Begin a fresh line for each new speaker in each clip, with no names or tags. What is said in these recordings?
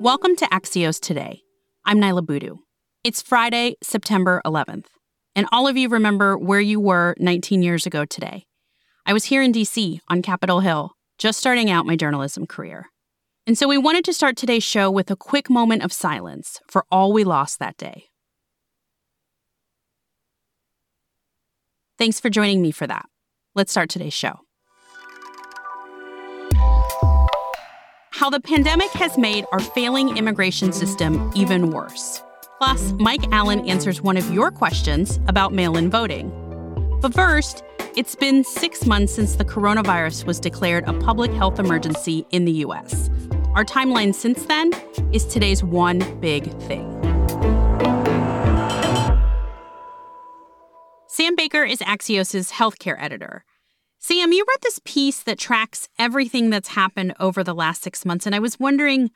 Welcome to Axios Today. I'm Niala Boodhoo. It's Friday, September 11th, and all of you remember where you were 19 years ago today. I was here in DC on Capitol Hill, just starting out my journalism career. And so we wanted to start today's show with a quick moment of silence for all we lost that day. Thanks for joining me for that. Let's start today's show. How the pandemic has made our failing immigration system even worse. Plus, Mike Allen answers one of your questions about mail in voting. But first, it's been six months since the coronavirus was declared a public health emergency in the US. Our timeline since then is today's one big thing. Sam Baker is Axios' healthcare editor. Sam, you read this piece that tracks everything that's happened over the last six months, and I was wondering,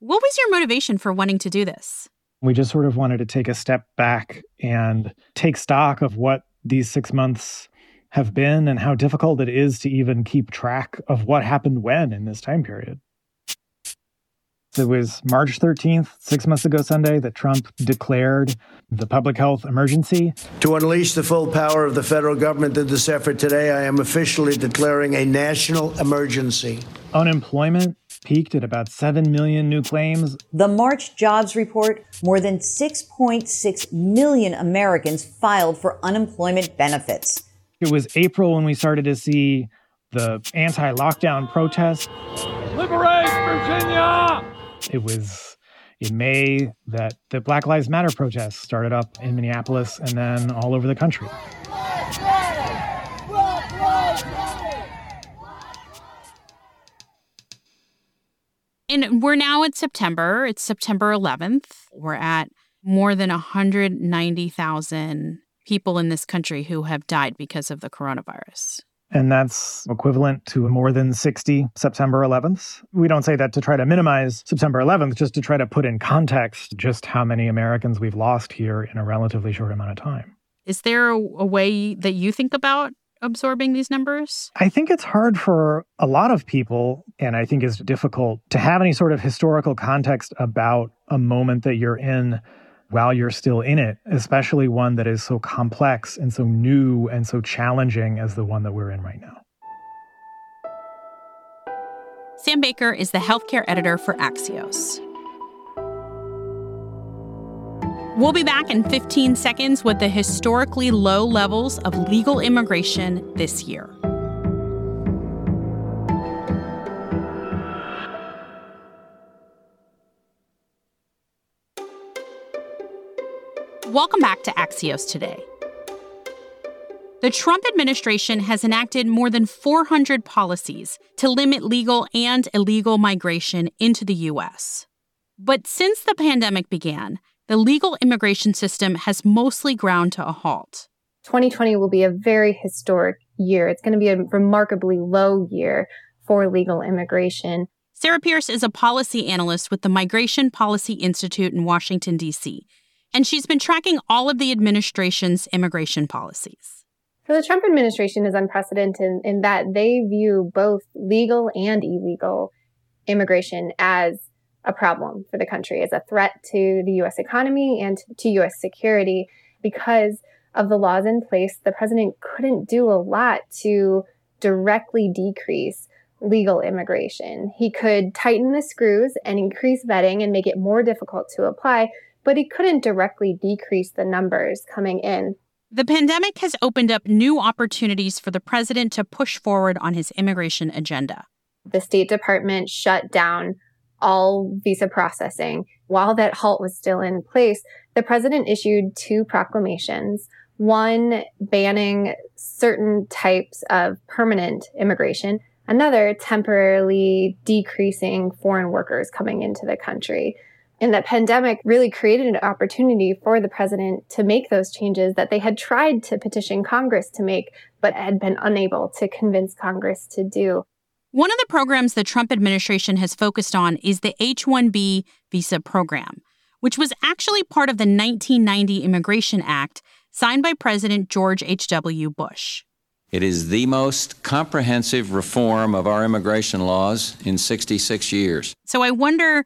what was your motivation for wanting to do this?
We just sort of wanted to take a step back and take stock of what these six months have been and how difficult it is to even keep track of what happened when in this time period. It was March 13th, six months ago Sunday, that Trump declared the public health emergency.
To unleash the full power of the federal government in this effort today, I am officially declaring a national emergency.
Unemployment peaked at about 7 million new claims.
The March jobs report more than 6.6 million Americans filed for unemployment benefits.
It was April when we started to see the anti lockdown protests.
Liberate Virginia!
It was in May that the Black Lives Matter protests started up in Minneapolis and then all over the country.
And we're now at September. It's September 11th. We're at more than 190,000 people in this country who have died because of the coronavirus
and that's equivalent to more than 60 September 11th. We don't say that to try to minimize September 11th, just to try to put in context just how many Americans we've lost here in a relatively short amount of time.
Is there a, a way that you think about absorbing these numbers?
I think it's hard for a lot of people, and I think it's difficult to have any sort of historical context about a moment that you're in while you're still in it, especially one that is so complex and so new and so challenging as the one that we're in right now.
Sam Baker is the healthcare editor for Axios. We'll be back in 15 seconds with the historically low levels of legal immigration this year. Welcome back to Axios today. The Trump administration has enacted more than 400 policies to limit legal and illegal migration into the U.S. But since the pandemic began, the legal immigration system has mostly ground to a halt.
2020 will be a very historic year. It's going to be a remarkably low year for legal immigration.
Sarah Pierce is a policy analyst with the Migration Policy Institute in Washington, D.C and she's been tracking all of the administration's immigration policies.
So the Trump administration is unprecedented in, in that they view both legal and illegal immigration as a problem for the country, as a threat to the U.S. economy and to U.S. security. Because of the laws in place, the president couldn't do a lot to directly decrease legal immigration. He could tighten the screws and increase vetting and make it more difficult to apply, but he couldn't directly decrease the numbers coming in.
The pandemic has opened up new opportunities for the president to push forward on his immigration agenda.
The State Department shut down all visa processing. While that halt was still in place, the president issued two proclamations one banning certain types of permanent immigration, another temporarily decreasing foreign workers coming into the country. And that pandemic really created an opportunity for the president to make those changes that they had tried to petition Congress to make, but had been unable to convince Congress to do.
One of the programs the Trump administration has focused on is the H 1B visa program, which was actually part of the 1990 Immigration Act signed by President George H.W. Bush.
It is the most comprehensive reform of our immigration laws in 66 years.
So I wonder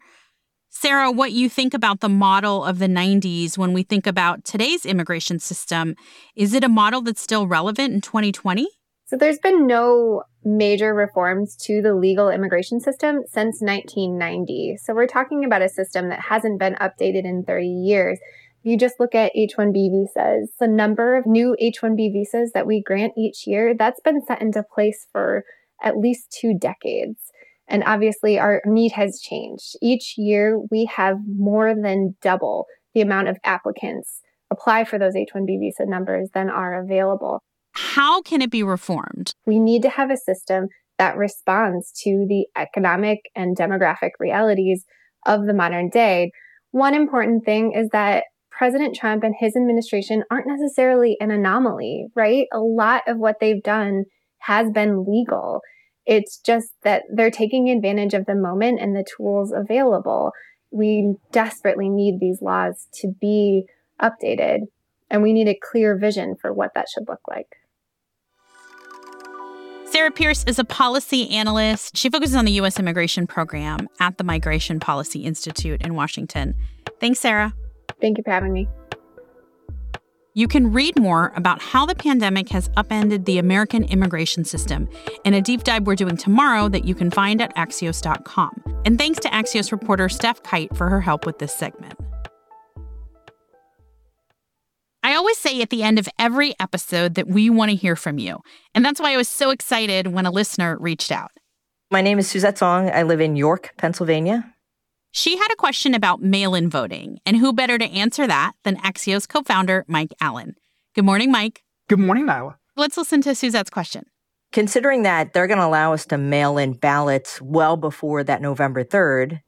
Sarah, what you think about the model of the 90s when we think about today's immigration system. Is it a model that's still relevant in 2020?
So there's been no major reforms to the legal immigration system since 1990. So we're talking about a system that hasn't been updated in 30 years. If you just look at H-1B visas, the number of new H-1B visas that we grant each year, that's been set into place for at least two decades. And obviously, our need has changed. Each year, we have more than double the amount of applicants apply for those H 1B visa numbers than are available.
How can it be reformed?
We need to have a system that responds to the economic and demographic realities of the modern day. One important thing is that President Trump and his administration aren't necessarily an anomaly, right? A lot of what they've done has been legal. It's just that they're taking advantage of the moment and the tools available. We desperately need these laws to be updated, and we need a clear vision for what that should look like.
Sarah Pierce is a policy analyst. She focuses on the U.S. immigration program at the Migration Policy Institute in Washington. Thanks, Sarah.
Thank you for having me.
You can read more about how the pandemic has upended the American immigration system in a deep dive we're doing tomorrow that you can find at axios.com. And thanks to Axios reporter Stef Kight for her help with this segment. I always say at the end of every episode that we want to hear from you. And that's why I was so excited when a listener reached out.
My name is Suzette Song. I live in York, Pennsylvania.
She had a question about mail in voting, and who better to answer that than Axios co founder Mike Allen? Good morning, Mike.
Good morning, Niala.
Let's listen to Suzette's question.
Considering that they're going to allow us to mail in ballots well before that November 3rd,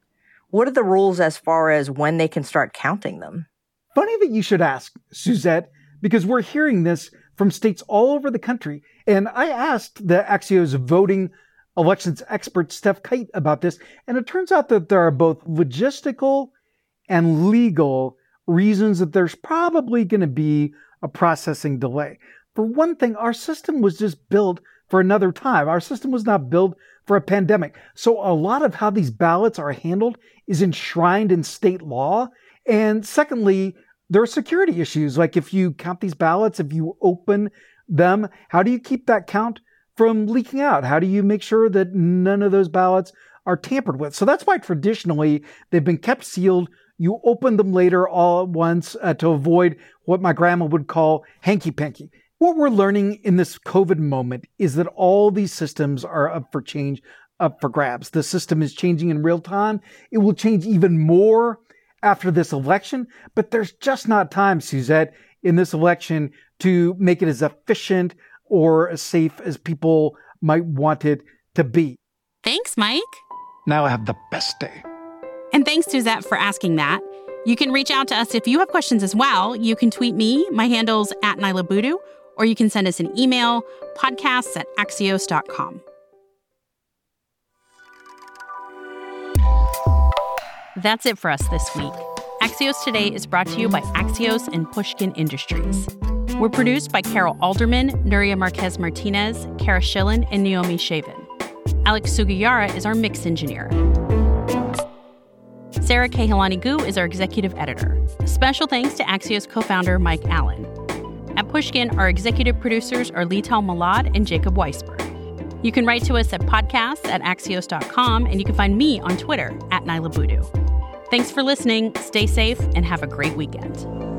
what are the rules as far as when they can start counting them?
Funny that you should ask, Suzette, because we're hearing this from states all over the country. And I asked the Axios voting elections expert Stef Kight about this, and it turns out that there are both logistical and legal reasons that there's probably going to be a processing delay. For one thing, our system was just built for another time. Our system was not built for a pandemic. So a lot of how these ballots are handled is enshrined in state law. And secondly, there are security issues. Like if you count these ballots, if you open them, how do you keep that count from leaking out? How do you make sure that none of those ballots are tampered with? So that's why traditionally they've been kept sealed. You open them later all at once uh, to avoid what my grandma would call hanky panky. What we're learning in this COVID moment is that all these systems are up for change, up for grabs. The system is changing in real time. It will change even more after this election, but there's just not time, Suzette, in this election to make it as efficient, or as safe as people might want it to be.
Thanks, Mike.
Now I have the best day.
And thanks, Suzette, for asking that. You can reach out to us if you have questions as well. You can tweet me. My handle's at Niala Boodhoo, or you can send us an email, podcasts at axios.com. That's it for us this week. Axios Today is brought to you by Axios and Pushkin Industries. We're produced by Carol Alderman, Nuria Marquez Martinez, Cara Shillenn, and Naomi Shavin. Alex Sugiura is our mix engineer. Sara Kehaulani Goo is our executive editor. Special thanks to Axios co founder Mike Allen. At Pushkin, our executive producers are Lital Mlad and Jacob Weisberg. You can write to us at podcasts at axios.com, and you can find me on Twitter at Niala Boodhoo. Thanks for listening, stay safe, and have a great weekend.